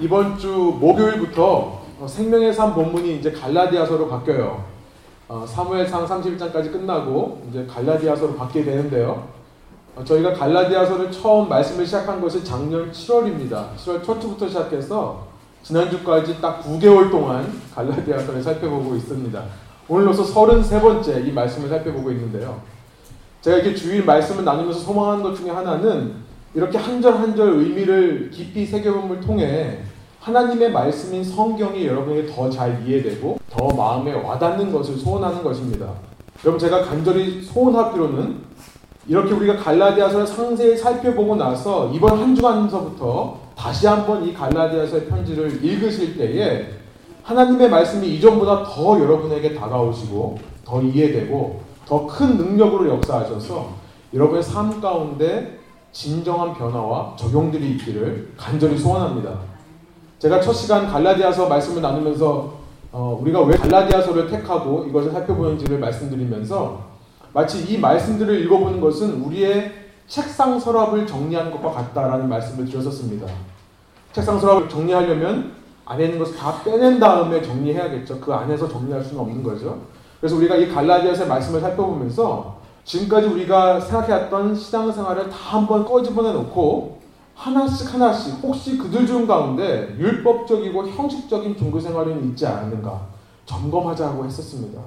이번 주 목요일부터 어, 생명의 삶 본문이 이제 갈라디아서로 바뀌어요. 어, 사무엘상 31장까지 끝나고 이제 갈라디아서로 바뀌게 되는데요. 어, 저희가 갈라디아서를 처음 말씀을 시작한 것이 작년 7월입니다. 7월 첫 주부터 시작해서 지난주까지 딱 9개월 동안 갈라디아서를 살펴보고 있습니다. 오늘로서 33번째 이 말씀을 살펴보고 있는데요. 제가 이렇게 주일 말씀을 나누면서 소망하는 것 중에 하나는 이렇게 한 절 한 절 의미를 깊이 새겨봄을 통해 하나님의 말씀인 성경이 여러분에게 더 잘 이해되고 더 마음에 와닿는 것을 소원하는 것입니다. 여러분 제가 간절히 소원하기로는 이렇게 우리가 갈라디아서를 상세히 살펴보고 나서 이번 한 주간서부터 다시 한번 이 갈라디아서의 편지를 읽으실 때에 하나님의 말씀이 이전보다 더 여러분에게 다가오시고 더 이해되고 더 큰 능력으로 역사하셔서 여러분의 삶 가운데 진정한 변화와 적용들이 있기를 간절히 소원합니다. 제가 첫 시간 갈라디아서 말씀을 나누면서 어, 우리가 왜 갈라디아서를 택하고 이것을 살펴보는지를 말씀드리면서 마치 이 말씀들을 읽어보는 것은 우리의 책상 서랍을 정리하는 것과 같다라는 말씀을 드렸었습니다. 책상 서랍을 정리하려면 안에 있는 것을 다 빼낸 다음에 정리해야겠죠. 그 안에서 정리할 수는 없는 거죠. 그래서 우리가 이 갈라디아서의 말씀을 살펴보면서 지금까지 우리가 생각해왔던 신앙생활을 다 한번 꺼집어내 놓고 하나씩 하나씩 혹시 그들 중 가운데 율법적이고 형식적인 종교생활은 있지 않은가 점검하자고 했었습니다.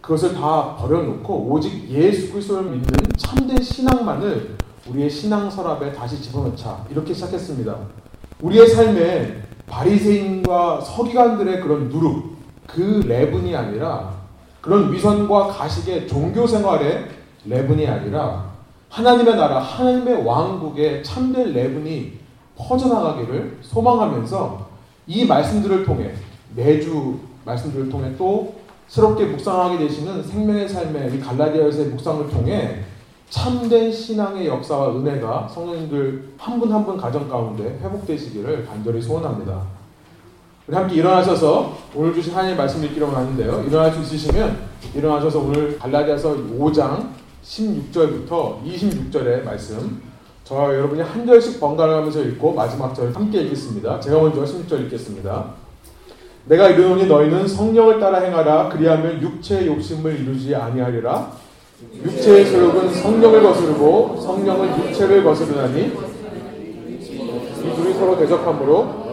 그것을 다 버려놓고 오직 예수 그리스도를 믿는 참된 신앙만을 우리의 신앙 서랍에 다시 집어넣자 이렇게 시작했습니다. 우리의 삶에 바리새인과 서기관들의 그런 누룩 그 레분이 아니라 그런 위선과 가식의 종교 생활의 레분이 아니라 하나님의 나라, 하나님의 왕국의 참된 레분이 퍼져나가기를 소망하면서 이 말씀들을 통해 매주 말씀들을 통해 또 새롭게 묵상하게 되시는 생명의 삶의 이 갈라디아서의 묵상을 통해 참된 신앙의 역사와 은혜가 성도님들 한 분 한 분 가정 가운데 회복되시기를 간절히 소원합니다. 우리 함께 일어나셔서 오늘 주신 하나님의 말씀 읽기로 하는데요. 일어날 수 있으시면 일어나셔서 오늘 갈라디아서 5장 16절부터 26절의 말씀. 저와 여러분이 한 절씩 번갈아가면서 읽고 마지막 절 함께 읽겠습니다. 제가 먼저 16절 읽겠습니다. 내가 이르노니 너희는 성령을 따라 행하라. 그리하면 육체의 욕심을 이루지 아니하리라. 육체의 소욕은 성령을 거스르고 성령은 육체를 거스르나니 이 둘이 서로 대적함으로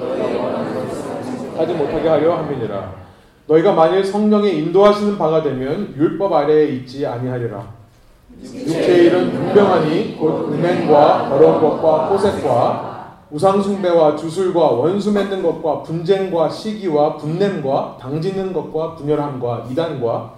하지 못하게 하려 함이니라. 너희가 만일 성령의 인도하시는 바가 되면 율법 아래에 있지 아니하리라 육체의 일은 분명하니 곧 음행과 더러운 것과 호색과 우상숭배와 주술과 원수 맺는 것과 분쟁과 시기와 분냄과 당짓는 것과 분열함과 이단과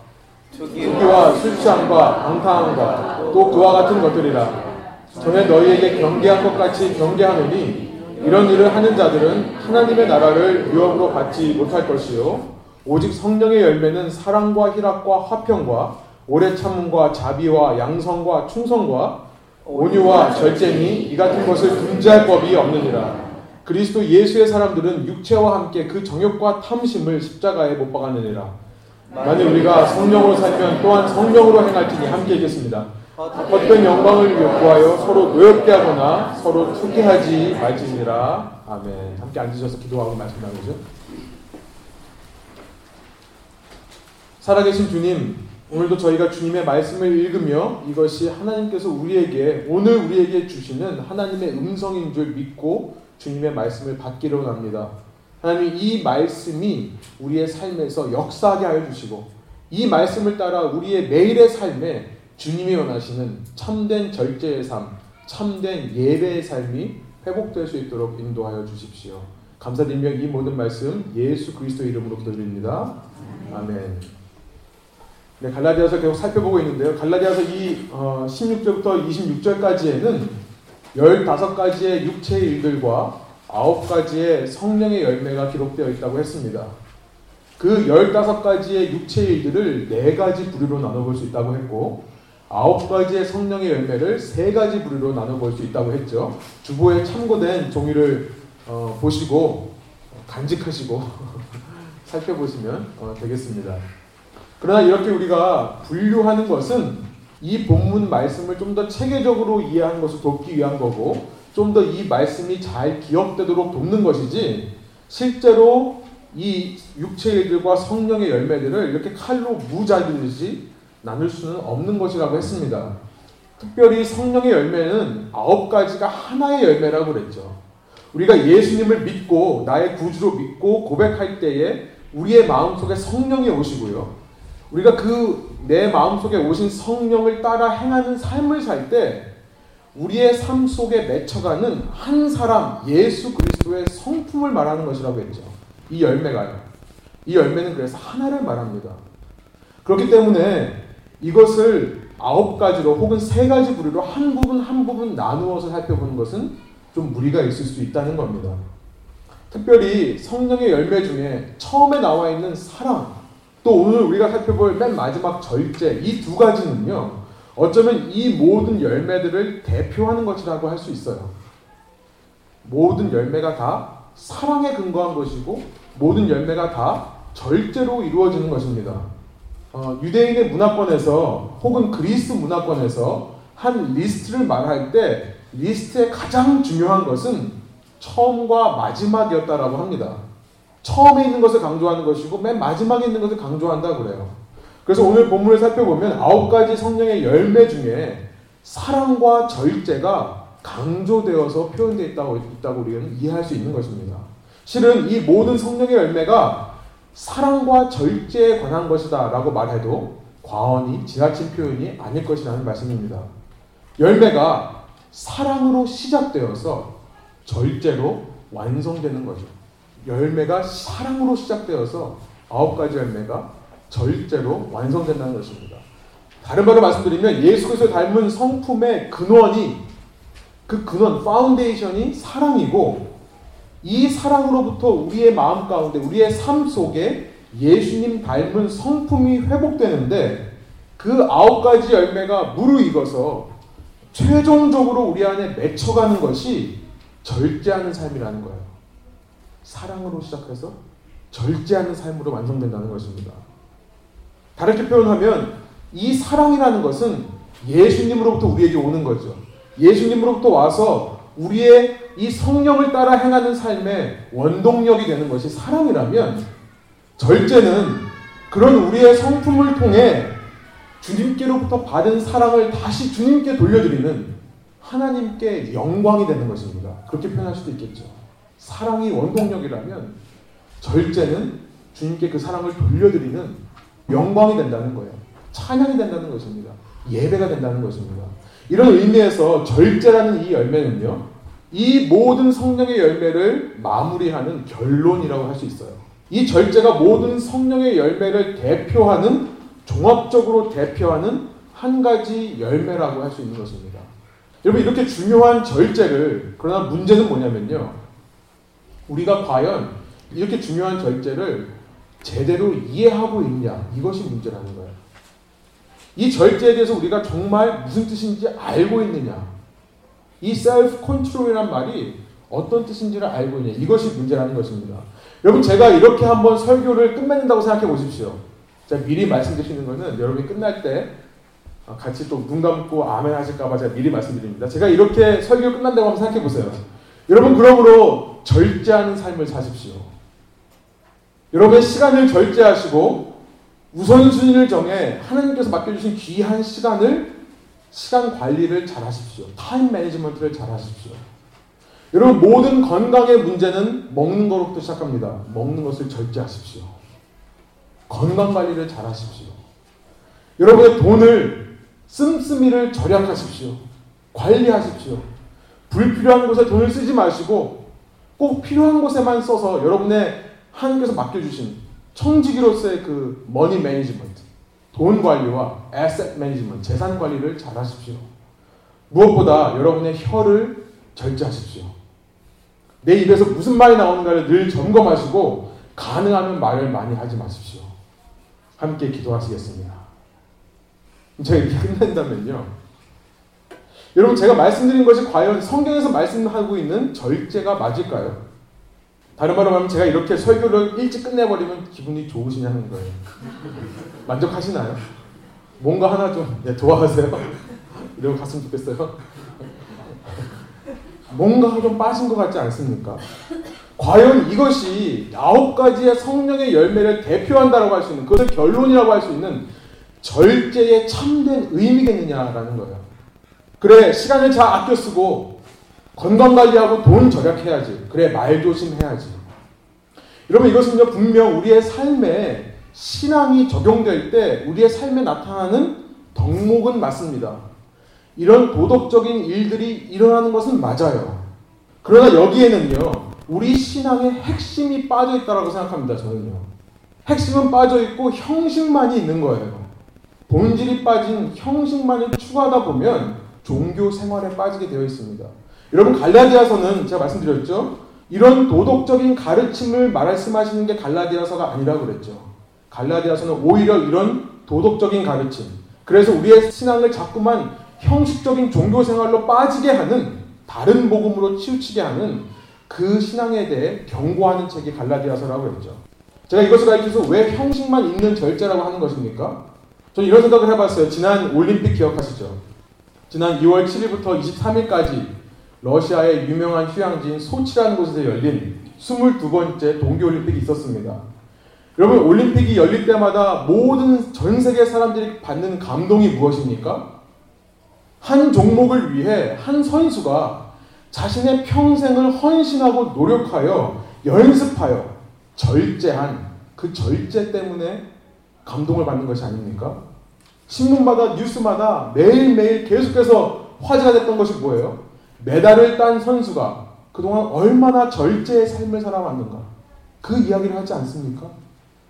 투기와 술 취함과 방탕함과 또 그와 같은 것들이라. 전에 너희에게 경계한 것 같이 경계하노니 이런 일을 하는 자들은 하나님의 나라를 유업으로 받지 못할 것이요. 오직 성령의 열매는 사랑과 희락과 화평과 오래 참음과 자비와 양성과 충성과 온유와 절제니 이 같은 것을 금지할 법이 없느니라. 그리스도 예수의 사람들은 육체와 함께 그 정욕과 탐심을 십자가에 못 박았느니라. 만일 우리가 성령으로 살면 또한 성령으로 행할지니 함께 읽겠습니다. 헛된 영광을 구하여 서로 노엽게 하거나 서로 투기하지 말지니라. 아멘. 함께 앉으셔서 기도하고 말씀 나누죠. 살아계신 주님, 오늘도 저희가 주님의 말씀을 읽으며 이것이 하나님께서 우리에게 오늘 우리에게 주시는 하나님의 음성인 줄 믿고 주님의 말씀을 받기로 합니다. 하나님 이 말씀이 우리의 삶에서 역사하게 하여 주시고 이 말씀을 따라 우리의 매일의 삶에 주님이 원하시는 참된 절제의 삶, 참된 예배의 삶이 회복될 수 있도록 인도하여 주십시오. 감사드리며 이 모든 말씀 예수 그리스도 이름으로 기도드립니다. 아멘. 네, 갈라디아서 계속 살펴보고 있는데요. 갈라디아서 이 어, 16절부터 26절까지에는 15가지의 육체의 일들과 9가지의 성령의 열매가 기록되어 있다고 했습니다. 그 15가지의 육체의 일들을 4가지 부류로 나눠볼 수 있다고 했고 9가지의 성령의 열매를 3가지 부류로 나눠볼 수 있다고 했죠. 주보에 참고된 종이를 어, 보시고 간직하시고 살펴보시면 어, 되겠습니다. 그러나 이렇게 우리가 분류하는 것은 이 본문 말씀을 좀 더 체계적으로 이해하는 것을 돕기 위한 거고 좀 더 이 말씀이 잘 기억되도록 돕는 것이지 실제로 이 육체의 일들과 성령의 열매들을 이렇게 칼로 무자르듯이 나눌 수는 없는 것이라고 했습니다. 특별히 성령의 열매는 아홉 가지가 하나의 열매라고 그랬죠. 우리가 예수님을 믿고 나의 구주로 믿고 고백할 때에 우리의 마음속에 성령이 오시고요. 우리가 그 내 마음속에 오신 성령을 따라 행하는 삶을 살 때 우리의 삶 속에 맺혀가는 한 사람 예수 그리스도의 성품을 말하는 것이라고 했죠. 이 열매가요. 이 열매는 그래서 하나를 말합니다. 그렇기 때문에 이것을 아홉 가지로 혹은 세 가지 부류로 한 부분 한 부분 나누어서 살펴보는 것은 좀 무리가 있을 수 있다는 겁니다. 특별히 성령의 열매 중에 처음에 나와 있는 사랑, 또 오늘 우리가 살펴볼 맨 마지막 절제, 이 두 가지는요, 어쩌면 이 모든 열매들을 대표하는 것이라고 할 수 있어요. 모든 열매가 다 사랑에 근거한 것이고, 모든 열매가 다 절제로 이루어지는 것입니다. 어, 유대인의 문화권에서 혹은 그리스 문화권에서 한 리스트를 말할 때 리스트의 가장 중요한 것은 처음과 마지막이었다라고 합니다. 처음에 있는 것을 강조하는 것이고 맨 마지막에 있는 것을 강조한다 그래요. 그래서 오늘 본문을 살펴보면 아홉 가지 성령의 열매 중에 사랑과 절제가 강조되어서 표현되어 있다고, 있다고 우리는 이해할 수 있는 것입니다. 실은 이 모든 성령의 열매가 사랑과 절제에 관한 것이다 라고 말해도 과언이 지나친 표현이 아닐 것이라는 말씀입니다. 열매가 사랑으로 시작되어서 절제로 완성되는 거죠. 열매가 사랑으로 시작되어서 아홉 가지 열매가 절제로 완성된다는 것입니다. 다른 말로 말씀드리면 예수 그리스도 닮은 성품의 근원이 그 근원 foundation이 사랑이고 이 사랑으로부터 우리의 마음 가운데 우리의 삶 속에 예수님 닮은 성품이 회복되는데 그 아홉 가지 열매가 무르익어서 최종적으로 우리 안에 맺혀가는 것이 절제하는 삶이라는 거예요. 사랑으로 시작해서 절제하는 삶으로 완성된다는 것입니다. 다르게 표현하면 이 사랑이라는 것은 예수님으로부터 우리에게 오는 거죠. 예수님으로부터 와서 우리의 이 성령을 따라 행하는 삶의 원동력이 되는 것이 사랑이라면 절제는 그런 우리의 성품을 통해 주님께로부터 받은 사랑을 다시 주님께 돌려드리는 하나님께 영광이 되는 것입니다. 그렇게 표현할 수도 있겠죠. 사랑이 원동력이라면 절제는 주님께 그 사랑을 돌려드리는 영광이 된다는 거예요. 찬양이 된다는 것입니다. 예배가 된다는 것입니다. 이런 의미에서 절제라는 이 열매는요, 이 모든 성령의 열매를 마무리하는 결론이라고 할 수 있어요. 이 절제가 모든 성령의 열매를 대표하는 종합적으로 대표하는 한 가지 열매라고 할 수 있는 것입니다. 여러분 이렇게 중요한 절제를 그러나 문제는 뭐냐면요. 우리가 과연 이렇게 중요한 절제를 제대로 이해하고 있냐 이것이 문제라는 거예요. 이 절제에 대해서 우리가 정말 무슨 뜻인지 알고 있느냐 이 셀프 컨트롤이란 말이 어떤 뜻인지를 알고 있냐 이것이 문제라는 것입니다. 여러분 제가 이렇게 한번 설교를 끝맺는다고 생각해 보십시오. 제가 미리 말씀드리는 것은 여러분이 끝날 때 같이 또 눈 감고 아멘 하실까봐 제가 미리 말씀드립니다. 제가 이렇게 설교 끝난다고 한번 생각해 보세요. 여러분 그러므로 절제하는 삶을 사십시오. 여러분의 시간을 절제하시고 우선순위를 정해 하나님께서 맡겨주신 귀한 시간을 시간 관리를 잘 하십시오. 타임 매니지먼트를 잘 하십시오. 여러분 모든 건강의 문제는 먹는 것부터 시작합니다. 먹는 것을 절제하십시오. 건강 관리를 잘 하십시오. 여러분의 돈을 씀씀이를 절약하십시오. 관리하십시오. 불필요한 곳에 돈을 쓰지 마시고 꼭 필요한 곳에만 써서 여러분의 하나님께서 맡겨주신 청지기로서의 그 money management, 돈 관리와 asset management, 재산 관리를 잘 하십시오. 무엇보다 여러분의 혀를 절제하십시오. 내 입에서 무슨 말이 나오는가를 늘 점검하시고 가능하면 말을 많이 하지 마십시오. 함께 기도하시겠습니다. 제가 이렇게 끝낸다면요. 여러분 제가 말씀드린 것이 과연 성경에서 말씀하고 있는 절제가 맞을까요? 다른 말로 하면 제가 이렇게 설교를 일찍 끝내버리면 기분이 좋으시냐는 거예요. 만족하시나요? 뭔가 하나 좀 네, 도와하세요. 이러고 갔으면 좋겠어요. 뭔가 좀 빠진 것 같지 않습니까? 과연 이것이 아홉 가지의 성령의 열매를 대표한다라고 할 수 있는 그것을 결론이라고 할 수 있는 절제의 참된 의미겠느냐라는 거예요. 그래 시간을 잘 아껴 쓰고 건강 관리하고 돈 절약해야지. 그래 말 조심해야지. 여러분 이것은요 분명 우리의 삶에 신앙이 적용될 때 우리의 삶에 나타나는 덕목은 맞습니다. 이런 도덕적인 일들이 일어나는 것은 맞아요. 그러나 여기에는요 우리 신앙의 핵심이 빠져 있다고 생각합니다. 저는요. 핵심은 빠져 있고 형식만이 있는 거예요. 본질이 빠진 형식만을 추구하다 보면 종교 생활에 빠지게 되어 있습니다. 여러분 갈라디아서는 제가 말씀드렸죠. 이런 도덕적인 가르침을 말씀하시는 게 갈라디아서가 아니라고 그랬죠. 갈라디아서는 오히려 이런 도덕적인 가르침. 그래서 우리의 신앙을 자꾸만 형식적인 종교 생활로 빠지게 하는 다른 복음으로 치우치게 하는 그 신앙에 대해 경고하는 책이 갈라디아서라고 했죠. 제가 이것을 가르쳐서 왜 형식만 있는 절제라고 하는 것입니까? 저는 이런 생각을 해봤어요. 지난 올림픽 기억하시죠? 지난 2월 7일부터 23일까지 러시아의 유명한 휴양지인 소치라는 곳에서 열린 22번째 동계올림픽이 있었습니다. 여러분, 올림픽이 열릴 때마다 모든 전 세계 사람들이 받는 감동이 무엇입니까? 한 종목을 위해 한 선수가 자신의 평생을 헌신하고 노력하여 연습하여 절제한 그 절제 때문에 감동을 받는 것이 아닙니까? 신문마다 뉴스마다 매일매일 계속해서 화제가 됐던 것이 뭐예요? 메달을 딴 선수가 그동안 얼마나 절제의 삶을 살아왔는가. 그 이야기를 하지 않습니까?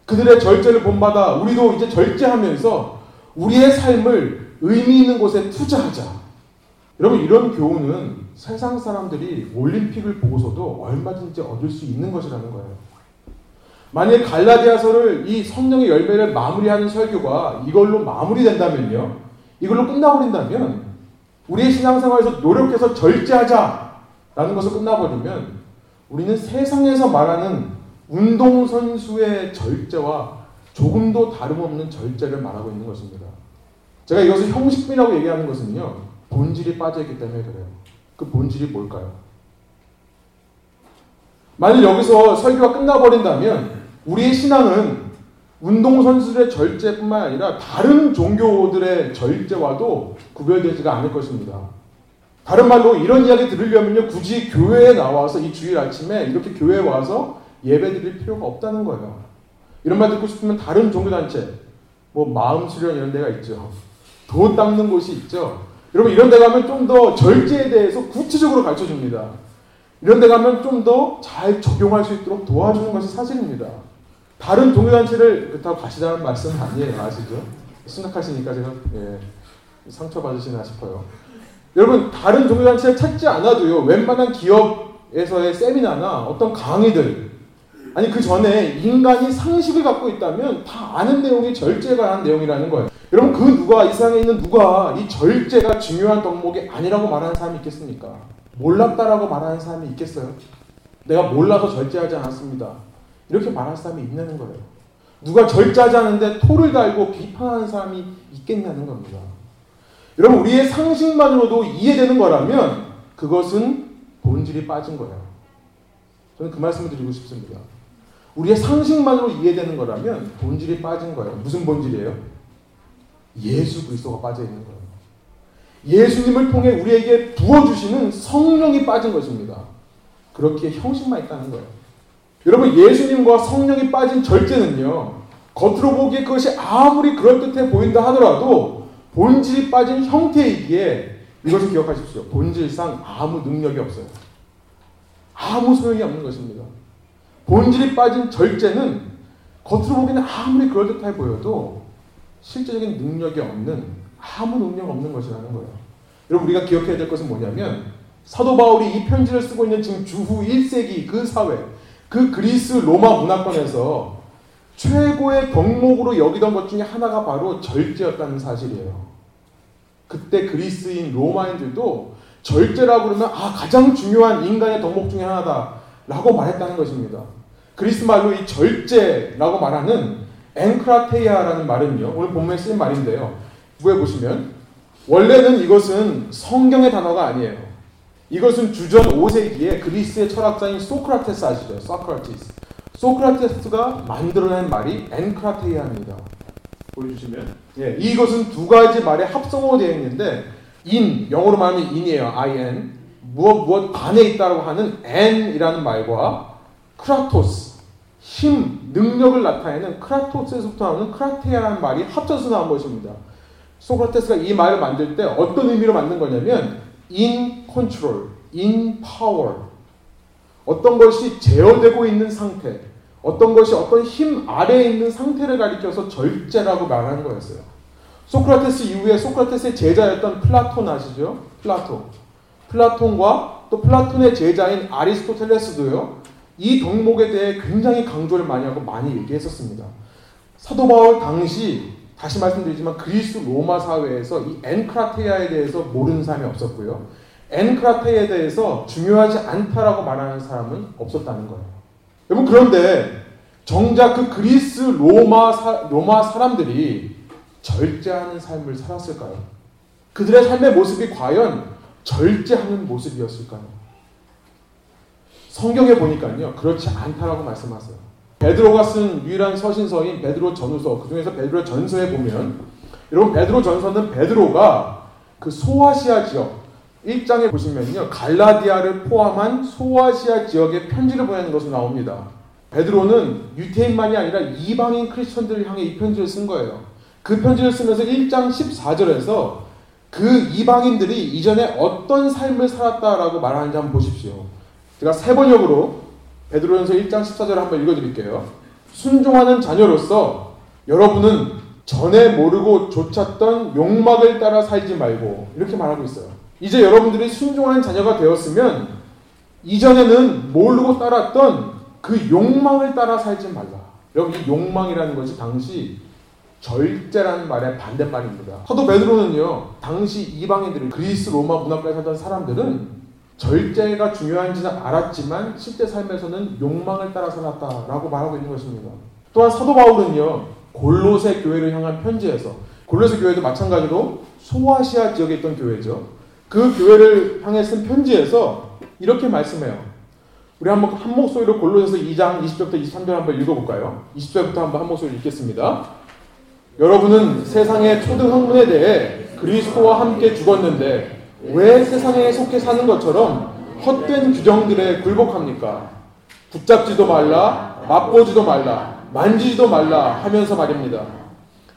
그들의 절제를 본받아 우리도 이제 절제하면서 우리의 삶을 의미 있는 곳에 투자하자. 여러분 이런 교훈은 세상 사람들이 올림픽을 보고서도 얼마든지 얻을 수 있는 것이라는 거예요. 만약 갈라디아서를 이 성령의 열매를 마무리하는 설교가 이걸로 마무리된다면요. 이걸로 끝나버린다면 우리의 신앙생활에서 노력해서 절제하자라는 것을 끝나버리면 우리는 세상에서 말하는 운동선수의 절제와 조금도 다름없는 절제를 말하고 있는 것입니다. 제가 이것을 형식이라고 얘기하는 것은요. 본질이 빠져있기 때문에 그래요. 그 본질이 뭘까요? 만일 여기서 설교가 끝나버린다면 우리의 신앙은 운동선수들의 절제뿐만 아니라 다른 종교들의 절제와도 구별되지가 않을 것입니다. 다른 말로 이런 이야기 들으려면요, 굳이 교회에 나와서 이 주일 아침에 이렇게 교회에 와서 예배 드릴 필요가 없다는 거예요. 이런 말 듣고 싶으면 다른 종교단체, 뭐 마음수련 이런 데가 있죠. 도 닦는 곳이 있죠. 여러분 이런 데 가면 좀 더 절제에 대해서 구체적으로 가르쳐 줍니다. 이런 데 가면 좀 더 잘 적용할 수 있도록 도와주는 것이 사실입니다. 다른 동요단체를 그렇다고 가시자는 말씀은 아니에요. 아시죠? 심각하시니까 제가 예, 상처받으시나 싶어요. 여러분 다른 종교단체 찾지 않아도요. 웬만한 기업에서의 세미나나 어떤 강의들 아니 그 전에 인간이 상식을 갖고 있다면 다 아는 내용이 절제에 관한 내용이라는 거예요. 여러분 그 누가 이 세상에 있는 누가 이 절제가 중요한 덕목이 아니라고 말하는 사람이 있겠습니까? 몰랐다라고 말하는 사람이 있겠어요? 내가 몰라서 절제하지 않았습니다. 이렇게 말할 사람이 있냐는 거예요. 누가 않는데 토를 달고 비판하는 사람이 있겠냐는 겁니다. 여러분 우리의 상식만으로도 이해되는 거라면 그것은 본질이 빠진 거예요. 저는 그 말씀을 드리고 싶습니다. 우리의 상식만으로 이해되는 거라면 본질이 빠진 거예요. 무슨 본질이에요? 예수 그리스도가 빠져 있는 거예요. 예수님을 통해 우리에게 부어주시는 성령이 빠진 것입니다. 그렇게 형식만 있다는 거예요. 여러분, 예수님과 성령이 빠진 절제는요, 겉으로 보기에 그것이 아무리 그럴듯해 보인다 하더라도 본질이 빠진 형태이기에 이것을 기억하십시오. 본질상 아무 능력이 없어요. 아무 소용이 없는 것입니다. 본질이 빠진 절제는 겉으로 보기에는 아무리 그럴듯해 보여도 실제적인 능력이 없는 아무 능력 없는 것이라는 거예요. 여러분 우리가 기억해야 될 것은 뭐냐면 사도 바울이 이 편지를 쓰고 있는 지금 주후 1세기 그 사회, 그 그리스 로마 문화권에서 최고의 덕목으로 여기던 것 중에 하나가 바로 절제였다는 사실이에요. 그때 그리스인 로마인들도 절제라고 그러면 아 가장 중요한 인간의 덕목 중에 하나다라고 말했다는 것입니다. 그리스 말로 이 절제라고 말하는 엔크라테이아라는 말은요. 오늘 본문에 쓰인 말인데요. 구해 보시면 원래는 이것은 성경의 단어가 아니에요. 이것은 주전 5세기에 그리스의 철학자인 소크라테스 아시죠? 소크라테스. 소크라테스가 만들어낸 말이 엔크라테이아입니다. 보여주시면 예, 이것은 두 가지 말의 합성어로 되어 있는데 엔 영어로 말하면 in이에요. in 무엇 무엇 안에 있다고 하는 엔이라는 말과 크라토스 힘 능력을 나타내는 크라토스에서부터 나오는 크라테아라는 말이 합쳐서 나온 것입니다. 소크라테스가 이 말을 만들 때 어떤 의미로 만든 거냐면 control, in power 어떤 것이 제어되고 있는 상태 어떤 것이 어떤 힘 아래에 있는 상태를 가리켜서 절제라고 말하는 거였어요. 소크라테스 이후에 소크라테스의 제자였던 플라톤 아시죠? 플라톤. 플라톤과 또 플라톤의 제자인 아리스토텔레스도요. 이 덕목에 대해 굉장히 강조를 많이 하고 많이 얘기했었습니다. 사도 바울 당시 다시 말씀드리지만 그리스 로마 사회에서 이 엔크라테아에 대해서 모르는 사람이 없었고요. 엔크라테아에 대해서 중요하지 않다라고 말하는 사람은 없었다는 거예요. 여러분 그런데 정작 그 그리스 로마 사, 로마 사람들이 절제하는 삶을 살았을까요? 그들의 삶의 모습이 과연 절제하는 모습이었을까요? 성경에 보니까요 그렇지 않다라고 말씀하세요. 베드로가 쓴 유일한 서신서인 베드로 전후서 그 중에서 베드로 전서에 보면 여러분 베드로 전서는 베드로가 그 소아시아 지역 1장에 보시면요. 갈라디아를 포함한 소아시아 지역에 편지를 보내는 것으로 나옵니다. 베드로는 유태인만이 아니라 이방인 크리스천들을 향해 이 편지를 쓴 거예요. 그 편지를 쓰면서 1장 14절에서 그 이방인들이 이전에 어떤 삶을 살았다라고 말하는지 한번 보십시오. 제가 세 번역으로 베드로전서 1장 14절 한번 읽어드릴게요. 순종하는 자녀로서 여러분은 전에 모르고 좇았던 욕망을 따라 살지 말고 이렇게 말하고 있어요. 이제 여러분들이 순종하는 자녀가 되었으면 이전에는 모르고 따랐던 그 욕망을 따라 살지 말라. 여러분 이 욕망이라는 것이 당시 절제라는 말의 반대말입니다. 사도 베드로는요, 당시 이방인들, 그리스 로마 문화권에 살던 사람들은 절제가 중요한지는 알았지만 실제 삶에서는 욕망을 따라 살았다라고 말하고 있는 것입니다. 또한 사도 바울은요, 골로새 교회를 향한 편지에서 골로새 교회도 마찬가지로 소아시아 지역에 있던 교회죠. 그 교회를 향해 쓴 편지에서 이렇게 말씀해요. 우리 한번 한 목소리로 골로새서 2장 20절부터 23절 한번 읽어볼까요? 20절부터 한번 한 목소리 읽겠습니다. 여러분은 세상의 초등 학문에 대해 그리스도와 함께 죽었는데 왜 세상에 속해 사는 것처럼 헛된 규정들에 굴복합니까? 붙잡지도 말라, 맛보지도 말라, 만지지도 말라 하면서 말입니다.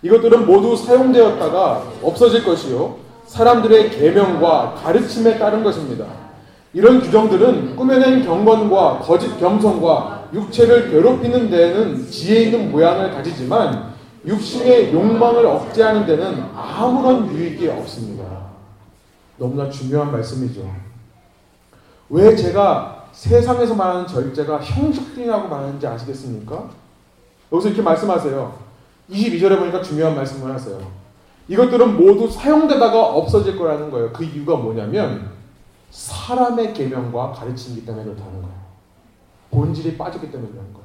이것들은 모두 사용되었다가 없어질 것이요. 사람들의 계명과 가르침에 따른 것입니다. 이런 규정들은 꾸며낸 경건과 거짓 겸손과 육체를 괴롭히는 데는 지혜 있는 모양을 가지지만 육신의 욕망을 억제하는 데는 아무런 유익이 없습니다. 너무나 중요한 말씀이죠. 왜 제가 세상에서 말하는 절제가 형식적이라고 말하는지 아시겠습니까? 여기서 이렇게 말씀하세요. 22절에 보니까 중요한 말씀을 하세요. 이것들은 모두 사용되다가 없어질 거라는 거예요. 그 이유가 뭐냐면 사람의 계명과 가르침이기 때문에 그렇다는 거예요. 본질이 빠졌기 때문에 그런 거예요.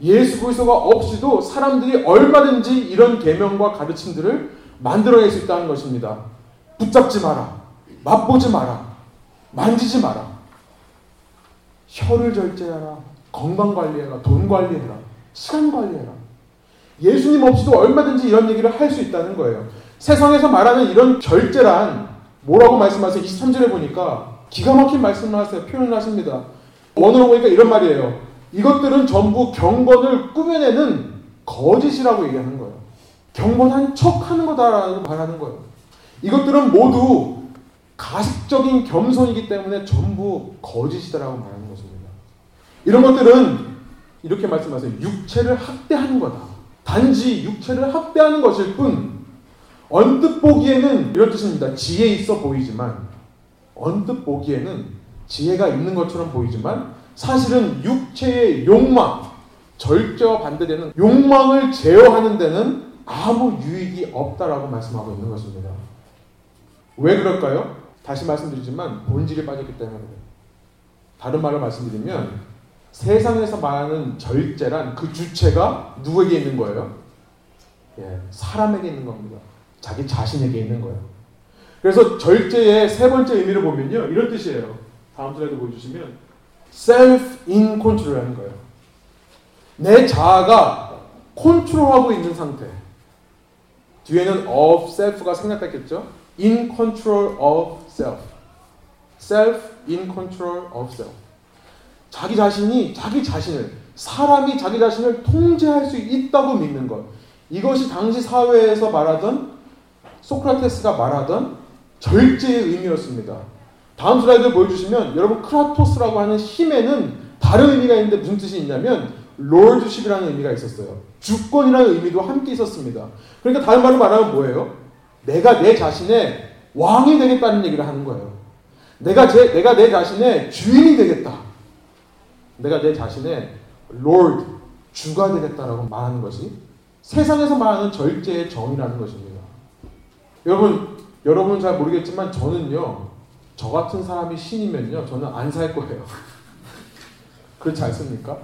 예수 그리스도가 없이도 사람들이 얼마든지 이런 계명과 가르침들을 만들어낼 수 있다는 것입니다. 붙잡지 마라. 맛보지 마라. 만지지 마라. 혀를 절제하라. 건강 관리해라. 돈 관리해라. 시간 관리해라. 예수님 없이도 얼마든지 이런 얘기를 할 수 있다는 거예요. 세상에서 말하는 이런 절제란 뭐라고 말씀하세요? 23절에 보니까 기가 막힌 말씀을 하세요. 표현을 하십니다. 원어로 보니까 이런 말이에요. 이것들은 전부 경건을 꾸며내는 거짓이라고 얘기하는 거예요. 경건한 척 하는 거다라고 말하는 거예요. 이것들은 모두 가식적인 겸손이기 때문에 전부 거짓이다라고 말하는 것입니다. 이런 것들은 이렇게 말씀하세요. 육체를 학대하는 거다. 단지 육체를 학대하는 것일 뿐 언뜻 보기에는 이런 뜻입니다. 지혜 있어 보이지만 언뜻 보기에는 지혜가 있는 것처럼 보이지만 사실은 육체의 욕망, 절제와 반대되는 욕망을 제어하는 데는 아무 유익이 없다라고 말씀하고 있는 것입니다. 왜 그럴까요? 다시 말씀드리지만 본질이 빠졌기 때문에 다른 말로 말씀드리면 세상에서 말하는 절제란 그 주체가 누구에게 있는 거예요? 예, 사람에게 있는 겁니다. 자기 자신에게 있는 거예요. 그래서 절제의 세 번째 의미를 보면요. 이런 뜻이에요. 다음 슬라이드 보여주시면 self in control 하는 거예요. 내 자아가 컨트롤하고 있는 상태. 뒤에는 of self가 생략됐겠죠? in control of self. self in control of self. 자기 자신이 자기 자신을 사람이 자기 자신을 통제할 수 있다고 믿는 것. 이것이 당시 사회에서 말하던 소크라테스가 말하던 절제의 의미였습니다. 다음 슬라이드 보여주시면 여러분 크라토스라고 하는 힘에는 다른 의미가 있는데 무슨 뜻이 있냐면 롤드십이라는 의미가 있었어요. 주권이라는 의미도 함께 있었습니다. 그러니까 다른 말로 말하면 뭐예요? 내가 내 자신의 왕이 되겠다는 얘기를 하는 거예요. 내가 제 내가 내 자신의 주인이 되겠다. 내가 내 자신의 롤드 주가 되겠다라고 말하는 것이 세상에서 말하는 절제의 정의라는 것입니다. 여러분 여러분은 잘 모르겠지만 저는요 저 같은 사람이 신이면요 저는 안 살 거예요. 그렇지 않습니까?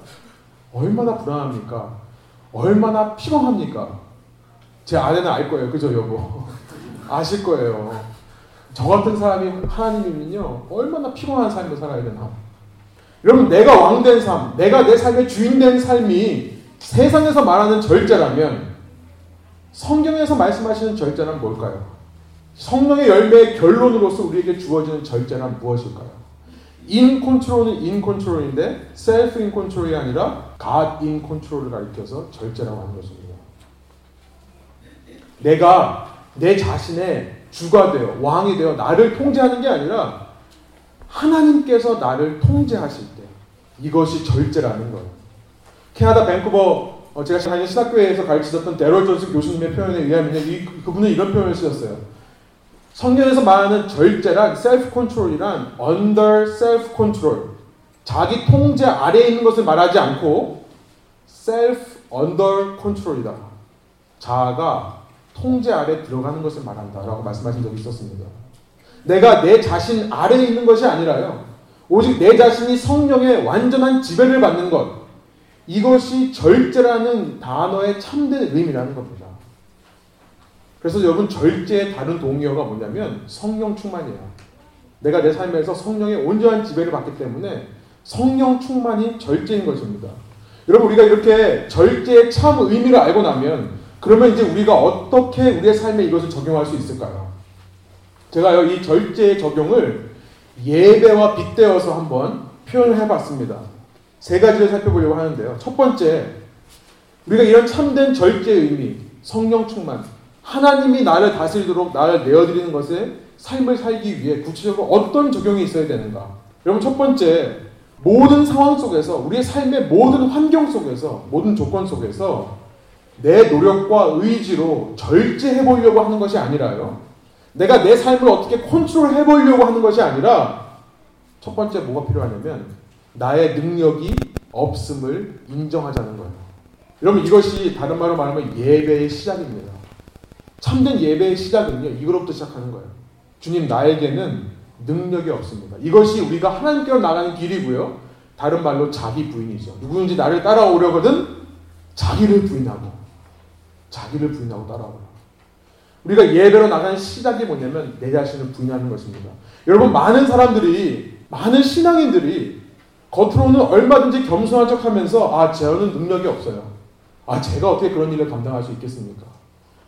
얼마나 불안합니까? 얼마나 피곤합니까? 제 아내는 알 거예요. 그죠, 여보? 아실 거예요. 저 같은 사람이 하나님이면요. 얼마나 피곤한 삶을 살아야 되나. 여러분, 내가 왕 된 삶, 내가 내 삶의 주인 된 삶이 세상에서 말하는 절제라면 성경에서 말씀하시는 절제는 뭘까요? 성령의 열매의 결론으로서 우리에게 주어지는 절제란 무엇일까요? in control은 in control인데 self in control이 아니라 in control을 가리켜서 절제라고 하는 것입니다. 내가 내 자신의 주가 되어 왕이 되어 나를 통제하는 게 아니라 하나님께서 나를 통제하실 때 이것이 절제라는 거예요. 캐나다 밴쿠버 어, 제가 다니는 신학교에서 가르치셨던 데럴 존스 교수님의 표현에 의하면 이, 그분은 이런 표현을 쓰셨어요. 성경에서 말하는 절제란 self control이란 under self 자기 통제 아래에 있는 것을 말하지 않고 self control이다. 자아가 통제 아래 들어가는 것을 말한다라고 말씀하신 적이 있었습니다. 내가 내 자신 아래에 있는 것이 아니라요. 오직 내 자신이 성령의 완전한 지배를 받는 것. 이것이 절제라는 단어의 참된 의미라는 겁니다. 그래서 여러분 절제의 다른 동의어가 뭐냐면 성령 충만이에요. 내가 내 삶에서 성령의 온전한 지배를 받기 때문에 성령 충만이 절제인 것입니다. 여러분 우리가 이렇게 절제의 참 의미를 알고 나면 그러면 이제 우리가 어떻게 우리의 삶에 이것을 적용할 수 있을까요? 제가요 이 절제의 적용을 예배와 빗대어서 한번 표현을 해봤습니다. 세 가지를 살펴보려고 하는데요. 첫 번째, 우리가 이런 참된 절제의 의미, 성령 충만, 하나님이 나를 다스리도록 나를 내어드리는 것에 삶을 살기 위해 구체적으로 어떤 적용이 있어야 되는가? 여러분 첫 번째 모든 상황 속에서 우리의 삶의 모든 환경 속에서 모든 조건 속에서 내 노력과 의지로 절제해 보려고 하는 것이 아니라요. 내가 내 삶을 어떻게 컨트롤 해 보려고 하는 것이 아니라 첫 번째 뭐가 필요하냐면 나의 능력이 없음을 인정하자는 거예요. 여러분 이것이 다른 말로 말하면 예배의 시작입니다. 참된 예배의 시작은요, 이거로부터 시작하는 거예요. 주님, 나에게는 능력이 없습니다. 이것이 우리가 하나님께로 나가는 길이고요. 다른 말로 자기 부인이죠. 누구든지 나를 따라오려거든 자기를 부인하고, 자기를 부인하고 따라오라. 우리가 예배로 나가는 시작이 뭐냐면 내 자신을 부인하는 것입니다. 여러분, 많은 사람들이, 많은 신앙인들이 겉으로는 얼마든지 겸손한 척 하면서, 아, 저는 능력이 없어요. 아, 제가 어떻게 그런 일을 감당할 수 있겠습니까?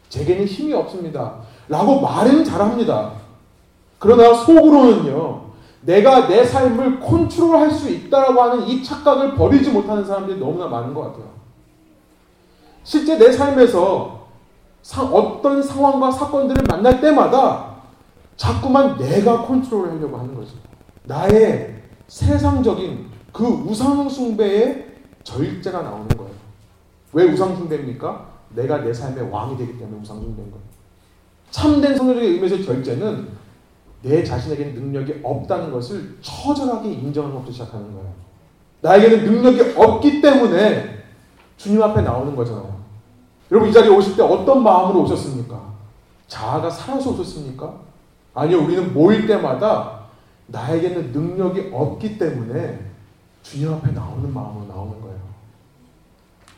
제게는 힘이 없습니다. 라고 말은 잘합니다. 그러나 속으로는요, 내가 내 삶을 컨트롤할 수 있다라고 하는 이 착각을 버리지 못하는 사람들이 너무나 많은 것 같아요. 실제 내 삶에서 어떤 상황과 사건들을 만날 때마다 자꾸만 내가 컨트롤 하려고 하는 거죠. 나의 세상적인 그 우상숭배의 절제가 나오는 거예요. 왜 우상숭배입니까? 내가 내 삶의 왕이 되기 때문에 우상숭배인 거예요. 참된 성경적인 의미에서 절제는 내 자신에게 능력이 없다는 것을 처절하게 인정하는 것부터 시작하는 거예요. 나에게는 능력이 없기 때문에 주님 앞에 나오는 거잖아요. 여러분 이 자리에 오실 때 어떤 마음으로 오셨습니까? 자아가 살아서 오셨습니까? 아니요, 우리는 모일 때마다 나에게는 능력이 없기 때문에 주님 앞에 나오는 마음으로 나오는 거예요.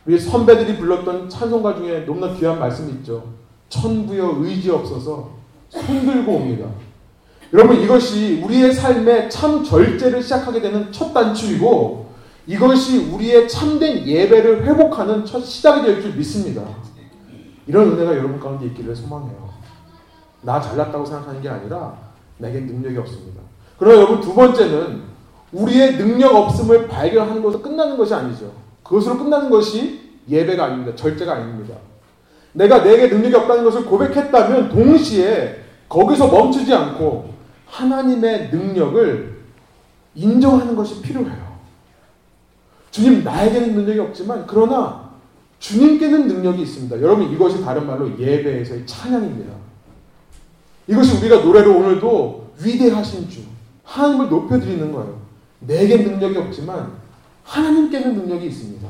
우리 선배들이 불렀던 찬송가 중에 너무나 귀한 말씀이 있죠. 천부여 의지 없어서 손들고 옵니다. 여러분 이것이 우리의 삶의 참 절제를 시작하게 되는 첫 단추이고 이것이 우리의 참된 예배를 회복하는 첫 시작이 될 줄 믿습니다. 이런 은혜가 여러분 가운데 있기를 소망해요. 나 잘났다고 생각하는 게 아니라 내게 능력이 없습니다. 그러나 여러분 두 번째는 우리의 능력 없음을 발견하는 것으로 끝나는 것이 아니죠. 그것으로 끝나는 것이 예배가 아닙니다. 절제가 아닙니다. 내가 내게 능력이 없다는 것을 고백했다면 동시에 거기서 멈추지 않고 하나님의 능력을 인정하는 것이 필요해요. 주님, 나에게는 능력이 없지만, 그러나 주님께는 능력이 있습니다. 여러분, 이것이 다른 말로 예배에서의 찬양입니다. 이것이 우리가 노래로 오늘도 위대하신 주, 하나님을 높여드리는 거예요. 내게 능력이 없지만, 하나님께는 능력이 있습니다.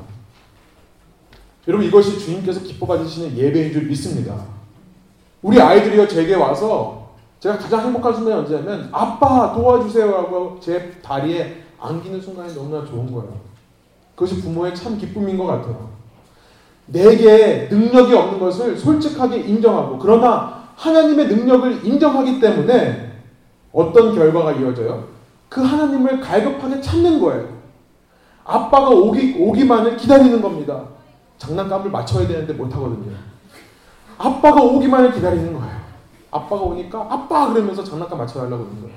여러분, 이것이 주님께서 기뻐 받으시는 예배인 줄 믿습니다. 우리 아이들이요, 제게 와서 제가 가장 행복한 순간이 언제냐면, 아빠 도와주세요 하고 제 다리에 안기는 순간이 너무나 좋은 거예요. 그것이 부모의 참 기쁨인 것 같아요. 내게 능력이 없는 것을 솔직하게 인정하고, 그러나 하나님의 능력을 인정하기 때문에 어떤 결과가 이어져요? 그 하나님을 갈급하게 찾는 거예요. 아빠가 오기, 오기만을 기다리는 겁니다. 장난감을 맞춰야 되는데 못하거든요. 아빠가 오기만을 기다리는 거예요. 아빠가 오니까 아빠 그러면서 장난감 맞춰달라고 그러는 거예요.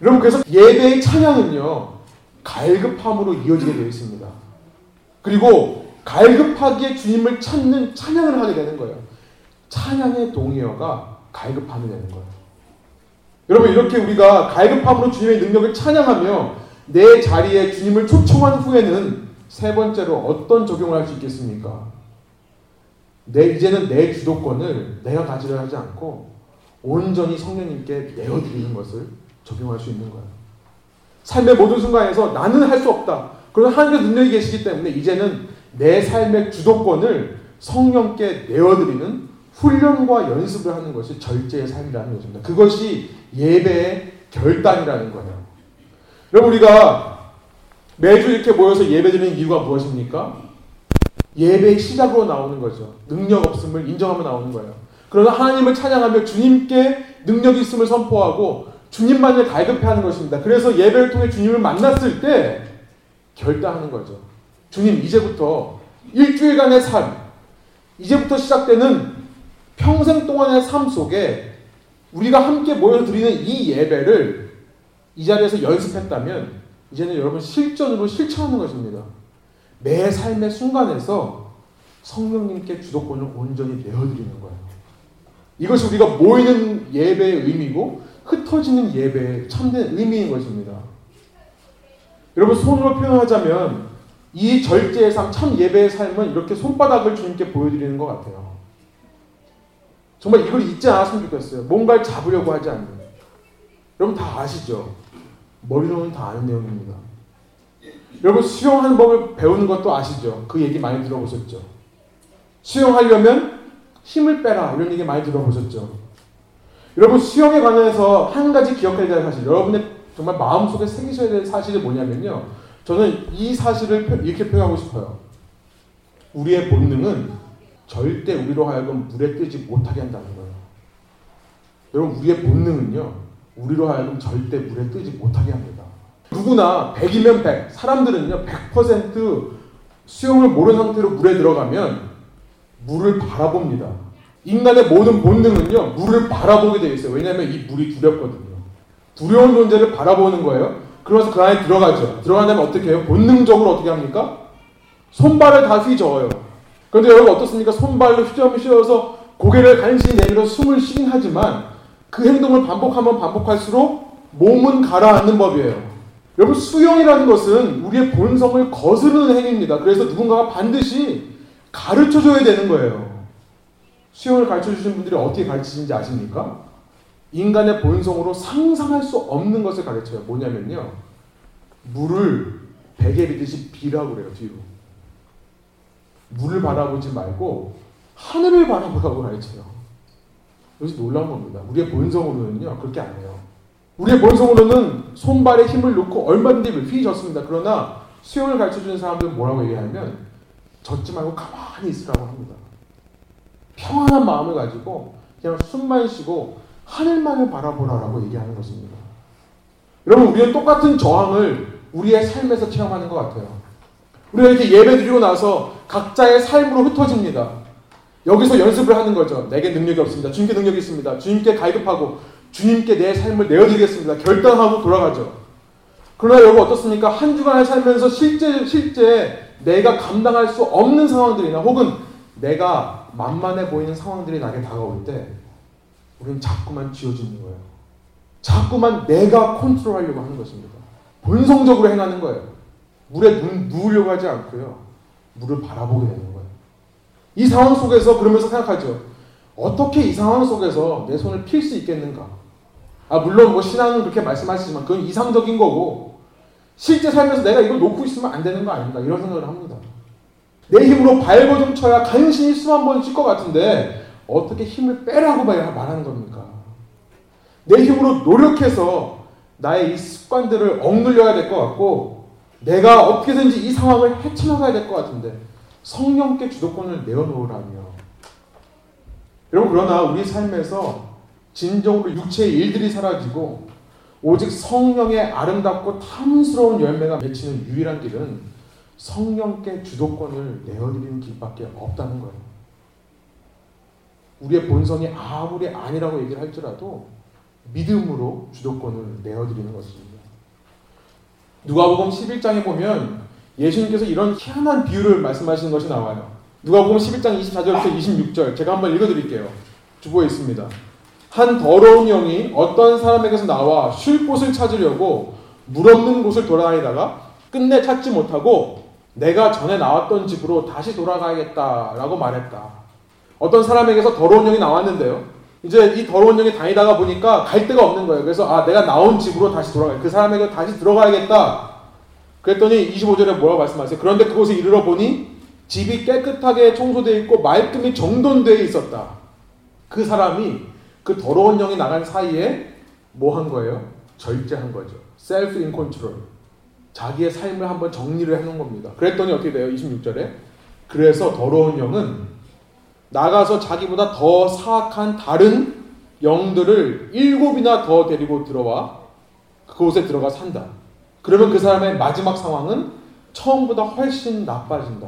여러분 그래서 예배의 찬양은요 갈급함으로 이어지게 되어 있습니다. 그리고 갈급하게 주님을 찾는 찬양을 하게 되는 거예요. 찬양의 동의어가 갈급함이 되는 거예요. 여러분 이렇게 우리가 갈급함으로 주님의 능력을 찬양하며 내 자리에 주님을 초청한 후에는 세 번째로 어떤 적용을 할 수 있겠습니까? 내 이제는 내 주도권을 내가 가지려 하지 않고 온전히 성령님께 내어드리는 것을 적용할 수 있는 거예요. 삶의 모든 순간에서 나는 할 수 없다. 그러나 하나님의 능력이 계시기 때문에 이제는 내 삶의 주도권을 성령께 내어드리는 훈련과 연습을 하는 것이 절제의 삶이라는 것입니다. 그것이 예배의 결단이라는 거예요. 여러분 우리가 매주 이렇게 모여서 예배드리는 이유가 무엇입니까? 예배의 시작으로 나오는 거죠. 능력 없음을 인정하며 나오는 거예요. 그러나 하나님을 찬양하며 주님께 능력이 있음을 선포하고 주님만을 갈급해하는 것입니다. 그래서 예배를 통해 주님을 만났을 때 결단하는 거죠. 주님 이제부터 일주일간의 삶, 이제부터 시작되는 평생 동안의 삶 속에 우리가 함께 모여 드리는 이 예배를 이 자리에서 연습했다면 이제는 여러분 실전으로 실천하는 것입니다. 매 삶의 순간에서 성령님께 주도권을 온전히 내어드리는 거예요. 이것이 우리가 모이는 예배의 의미고 흩어지는 예배의 참된 의미인 것입니다. 여러분 손으로 표현하자면 이 절제의 삶, 참 예배의 삶은 이렇게 손바닥을 주님께 보여드리는 것 같아요. 정말 이걸 잊지 않았으면 좋겠어요. 뭔가를 잡으려고 하지 않는. 여러분 다 아시죠? 머리로는 다 아는 내용입니다. 여러분 수영하는 법을 배우는 것도 아시죠? 그 얘기 많이 들어보셨죠? 수영하려면 힘을 빼라 이런 얘기 많이 들어보셨죠? 여러분 수영에 관해서 한 가지 기억해야 될 사실. 여러분의 정말 마음속에 새기셔야 될 사실이 뭐냐면요. 저는 이 사실을 이렇게 표현하고 싶어요. 우리의 본능은 절대 우리로 하여금 물에 뜨지 못하게 한다는 거예요. 여러분 우리의 본능은요. 우리로 하여금 절대 물에 뜨지 못하게 합니다. 누구나 100이면 100. 사람들은요, 100% 수영을 모르는 상태로 물에 들어가면 물을 바라봅니다. 인간의 모든 본능은요, 물을 바라보게 되어 있어요. 왜냐하면 이 물이 두렵거든요. 두려운 존재를 바라보는 거예요. 그래서 그 안에 들어가죠. 들어가면 어떻게 해요? 본능적으로 어떻게 합니까? 손발을 다 휘저어요. 그런데 여러분 어떻습니까? 손발로 휘저으면서 고개를 간신히 내밀어 숨을 쉬긴 하지만 그 행동을 반복하면 반복할수록 몸은 가라앉는 법이에요. 여러분 수영이라는 것은 우리의 본성을 거스르는 행위입니다. 그래서 누군가가 반드시 가르쳐 줘야 되는 거예요. 수영을 가르쳐 주신 분들이 어떻게 가르치는지 아십니까? 인간의 본성으로 상상할 수 없는 것을 가르쳐요. 뭐냐면요. 물을 베개 비듯이 비라고 그래요. 뒤로. 물을 바라보지 말고 하늘을 바라보라고 가르쳐요. 이것이 놀라운 겁니다. 우리의 본성으로는요. 그렇게 안 해요. 우리의 본성으로는 손발에 힘을 놓고 얼마든지 휘졌습니다. 그러나 수영을 가르쳐 주는 사람들은 뭐라고 얘기하면 젖지 말고 가만히 있으라고 합니다. 평안한 마음을 가지고 그냥 숨만 쉬고 하늘만을 바라보라라고 얘기하는 것입니다. 여러분 우리는 똑같은 저항을 우리의 삶에서 체험하는 것 같아요. 우리가 이렇게 예배 드리고 나서 각자의 삶으로 흩어집니다. 여기서 연습을 하는 거죠. 내게 능력이 없습니다. 주님께 능력이 있습니다. 주님께 갈급하고 주님께 내 삶을 내어드리겠습니다. 결단하고 돌아가죠. 그러나 여러분 어떻습니까? 한 주간을 살면서 실제 실제 내가 감당할 수 없는 상황들이나 혹은 내가 만만해 보이는 상황들이 나게 다가올 때 우리는 자꾸만 쥐어지는 거예요. 자꾸만 내가 컨트롤하려고 하는 것입니다. 본성적으로 행하는 거예요. 물에 눈 누우려고 하지 않고요. 물을 바라보게 되는 거예요. 이 상황 속에서 그러면서 생각하죠. 어떻게 이 상황 속에서 내 손을 필 수 있겠는가? 아, 물론 뭐 신앙은 그렇게 말씀하시지만 그건 이상적인 거고 실제 삶에서 내가 이걸 놓고 있으면 안 되는 거 아닌가? 이런 생각을 합니다. 내 힘으로 발버 좀 쳐야 간신히 숨한 번 쉴 것 같은데 어떻게 힘을 빼라고 말하는 겁니까? 내 힘으로 노력해서 나의 이 습관들을 억눌려야 될 것 같고 내가 어떻게든지 이 상황을 헤쳐나가야 될 것 같은데 성령께 주도권을 내어놓으라며 여러분 그러나 우리 삶에서 진정으로 육체의 일들이 사라지고 오직 성령의 아름답고 탐스러운 열매가 맺히는 유일한 길은 성령께 주도권을 내어드리는 길밖에 없다는 거예요. 우리의 본성이 아무리 아니라고 얘기를 할지라도 믿음으로 주도권을 내어드리는 것입니다. 누가복음 11장에 보면 예수님께서 이런 희한한 비유를 말씀하시는 것이 나와요. 누가복음 11장 24절부터 26절 제가 한번 읽어드릴게요. 주보에 있습니다. 한 더러운 영이 어떤 사람에게서 나와 쉴 곳을 찾으려고 물 없는 곳을 돌아다니다가 끝내 찾지 못하고 내가 전에 나왔던 집으로 다시 돌아가야겠다라고 말했다. 어떤 사람에게서 더러운 영이 나왔는데요. 이제 이 더러운 영이 다니다가 보니까 갈 데가 없는 거예요. 그래서 아 내가 나온 집으로 다시 돌아가. 그 사람에게 다시 들어가야겠다. 그랬더니 25절에 뭐라고 말씀하세요? 그런데 그곳에 이르러 보니 집이 깨끗하게 청소되어 있고 말끔히 정돈되어 있었다. 그 사람이 그 더러운 영이 나간 사이에 뭐 한 거예요? 절제한 거죠. Self in control. 자기의 삶을 한번 정리를 해 놓은 겁니다. 그랬더니 어떻게 돼요? 26절에. 그래서 더러운 영은 나가서 자기보다 더 사악한 다른 영들을 일곱이나 더 데리고 들어와 그곳에 들어가 산다. 그러면 그 사람의 마지막 상황은 처음보다 훨씬 나빠진다.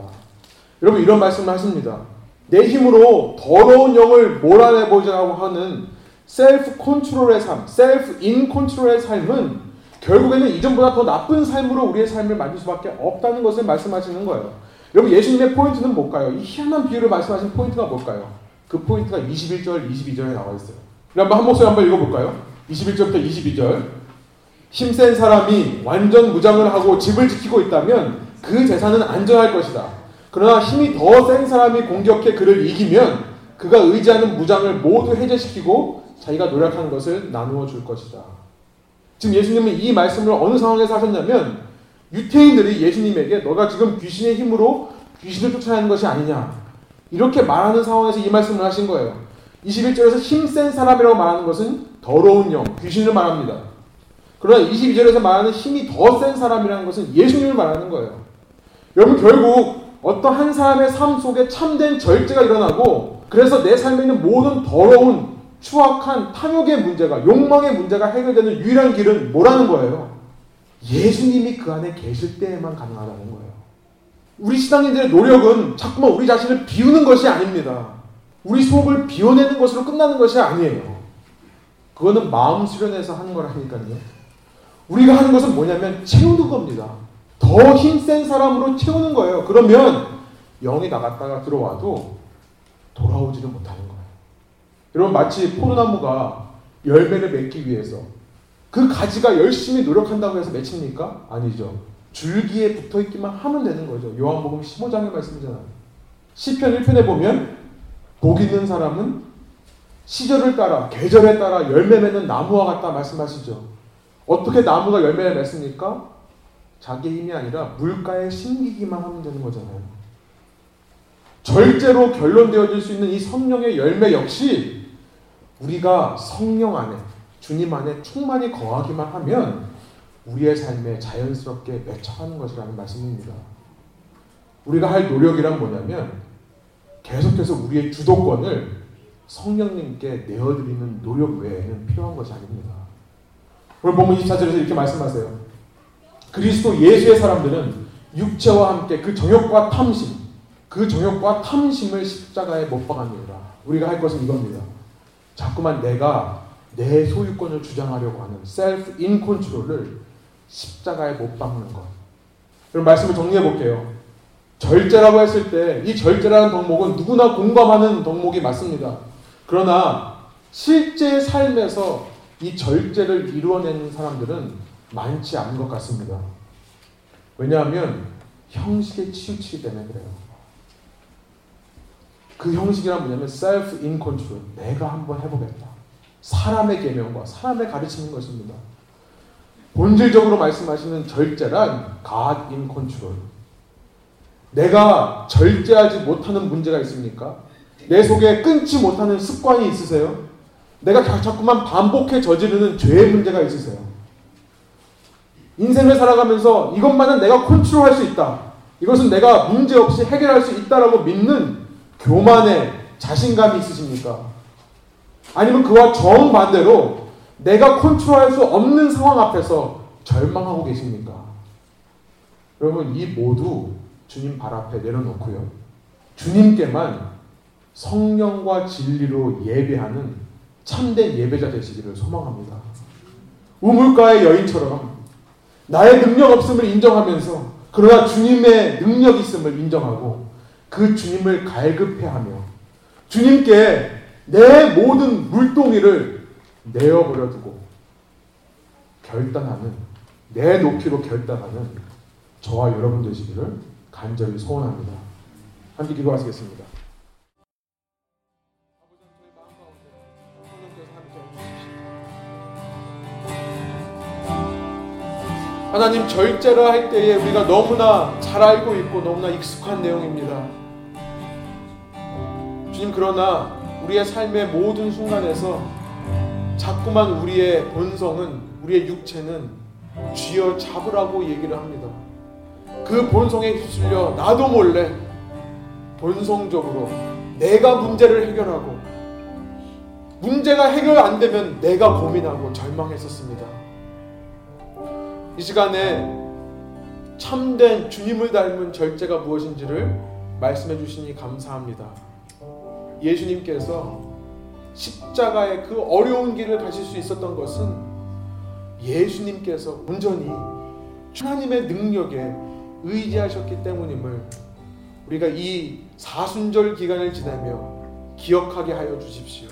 여러분 이런 말씀을 하십니다. 내 힘으로 더러운 영을 몰아내보자고 하는 self control의 삶, self in control의 삶은 결국에는 이전보다 더 나쁜 삶으로 우리의 삶을 만들 수밖에 없다는 것을 말씀하시는 거예요. 여러분 예수님의 포인트는 뭘까요? 이 희한한 비유를 말씀하신 포인트가 뭘까요? 그 포인트가 21절, 22절에 나와 있어요. 한번 한 목소리 한번 읽어볼까요? 21절부터 22절. 힘센 사람이 완전 무장을 하고 집을 지키고 있다면 그 재산은 안전할 것이다. 그러나 힘이 더 센 사람이 공격해 그를 이기면 그가 의지하는 무장을 모두 해제시키고 자기가 노략한 것을 나누어 줄 것이다. 지금 예수님은 이 말씀을 어느 상황에서 하셨냐면 유태인들이 예수님에게 너가 지금 귀신의 힘으로 귀신을 쫓아내는 것이 아니냐. 이렇게 말하는 상황에서 이 말씀을 하신 거예요. 21절에서 힘센 사람이라고 말하는 것은 더러운 영, 귀신을 말합니다. 그러나 22절에서 말하는 힘이 더 센 사람이라는 것은 예수님을 말하는 거예요. 여러분, 결국 어떤 한 사람의 삶 속에 참된 절제가 일어나고 그래서 내 삶에 있는 모든 더러운 추악한 탐욕의 문제가 욕망의 문제가 해결되는 유일한 길은 뭐라는 거예요? 예수님이 그 안에 계실 때에만 가능하다는 거예요. 우리 신앙인들의 노력은 자꾸만 우리 자신을 비우는 것이 아닙니다. 우리 속을 비워내는 것으로 끝나는 것이 아니에요. 그거는 마음 수련해서 하는 거라니까요. 우리가 하는 것은 뭐냐면 채우는 겁니다. 더 힘센 사람으로 채우는 거예요. 그러면 영이 나갔다가 들어와도 돌아오지를 못하는 거예요. 여러분 마치 포도나무가 열매를 맺기 위해서 그 가지가 열심히 노력한다고 해서 맺힙니까? 아니죠. 줄기에 붙어 있기만 하면 되는 거죠. 요한복음 15장의 말씀이잖아요. 시편 1편에 보면 복 있는 사람은 시절을 따라 계절에 따라 열매 맺는 나무와 같다 말씀하시죠. 어떻게 나무가 열매를 맺습니까? 자기 힘이 아니라 물가에 심기기만 하면 되는 거잖아요. 절제로 결론되어질 수 있는 이 성령의 열매 역시 우리가 성령 안에 주님 안에 충만히 거하기만 하면 우리의 삶에 자연스럽게 맺혀가는 것이라는 말씀입니다. 우리가 할 노력이란 뭐냐면 계속해서 우리의 주도권을 성령님께 내어드리는 노력 외에는 필요한 것이 아닙니다. 오늘 본문 24절에서 이렇게 말씀하세요. 그리스도 예수의 사람들은 육체와 함께 그 정욕과 탐심, 그 정욕과 탐심을 십자가에 못 박았느니라. 우리가 할 것은 이겁니다. 자꾸만 내가 내 소유권을 주장하려고 하는 self in control을 십자가에 못 박는 것. 그럼 말씀을 정리해 볼게요. 절제라고 했을 때 이 절제라는 덕목은 누구나 공감하는 덕목이 맞습니다. 그러나 실제 삶에서 이 절제를 이루어내는 사람들은 많지 않은 것 같습니다. 왜냐하면 형식에 치우치기 때문에 그래요. 그 형식이란 뭐냐면 self in control. 내가 한번 해보겠다. 사람의 계명과 사람의 가르치는 것입니다. 본질적으로 말씀하시는 절제란 God in control. 내가 절제하지 못하는 문제가 있습니까? 내 속에 끊지 못하는 습관이 있으세요? 내가 자꾸만 반복해 저지르는 죄의 문제가 있으세요? 인생을 살아가면서 이것만은 내가 컨트롤할 수 있다. 이것은 내가 문제없이 해결할 수 있다라고 믿는 교만의 자신감이 있으십니까? 아니면 그와 정반대로 내가 컨트롤할 수 없는 상황 앞에서 절망하고 계십니까? 여러분, 이 모두 주님 발 앞에 내려놓고요. 주님께만 성령과 진리로 예배하는 참된 예배자 되시기를 소망합니다. 우물가의 여인처럼 나의 능력 없음을 인정하면서 그러나 주님의 능력 있음을 인정하고 그 주님을 갈급해하며 주님께 내 모든 물동이를 내어버려 두고 결단하는 내놓기로 결단하는 저와 여러분 되시기를 간절히 소원합니다. 함께 기도하시겠습니다. 하나님 절제를 할 때에 우리가 너무나 잘 알고 있고 너무나 익숙한 내용입니다. 주님 그러나 우리의 삶의 모든 순간에서 자꾸만 우리의 본성은 우리의 육체는 쥐어 잡으라고 얘기를 합니다. 그 본성에 휩쓸려 나도 몰래 본성적으로 내가 문제를 해결하고 문제가 해결 안 되면 내가 고민하고 절망했었습니다. 이 시간에 참된 주님을 닮은 절제가 무엇인지를 말씀해 주시니 감사합니다. 예수님께서 십자가의 그 어려운 길을 가실 수 있었던 것은 예수님께서 온전히 하나님의 능력에 의지하셨기 때문임을 우리가 이 사순절 기간을 지나며 기억하게 하여 주십시오.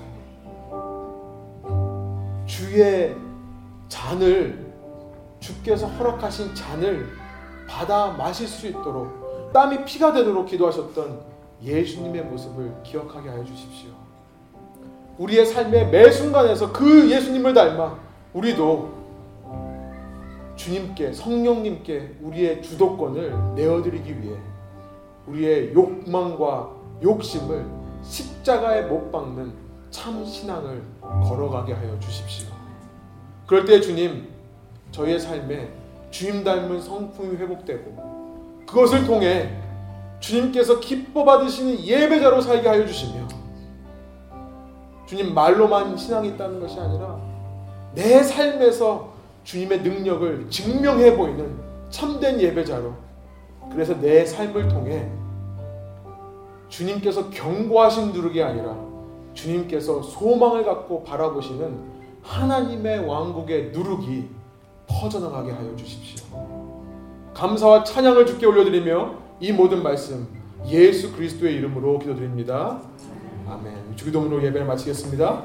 주의 잔을 주께서 허락하신 잔을 받아 마실 수 있도록 땀이 피가 되도록 기도하셨던 예수님의 모습을 기억하게 하여 주십시오. 우리의 삶의 매 순간에서 그 예수님을 닮아 우리도 주님께 성령님께 우리의 주도권을 내어드리기 위해 우리의 욕망과 욕심을 십자가에 못 박는 참 신앙을 걸어가게 하여 주십시오. 그럴 때 주님 저희의 삶에 주님 닮은 성품이 회복되고 그것을 통해 주님께서 기뻐 받으시는 예배자로 살게 하여 주시며 주님 말로만 신앙이 있다는 것이 아니라 내 삶에서 주님의 능력을 증명해 보이는 참된 예배자로 그래서 내 삶을 통해 주님께서 경고하신 누룩이 아니라 주님께서 소망을 갖고 바라보시는 하나님의 왕국의 누룩이 퍼져나가게 하여 주십시오. 감사와 찬양을 주께 올려드리며 이 모든 말씀 예수 그리스도의 이름으로 기도드립니다. 아멘. 주기도문으로 예배를 마치겠습니다.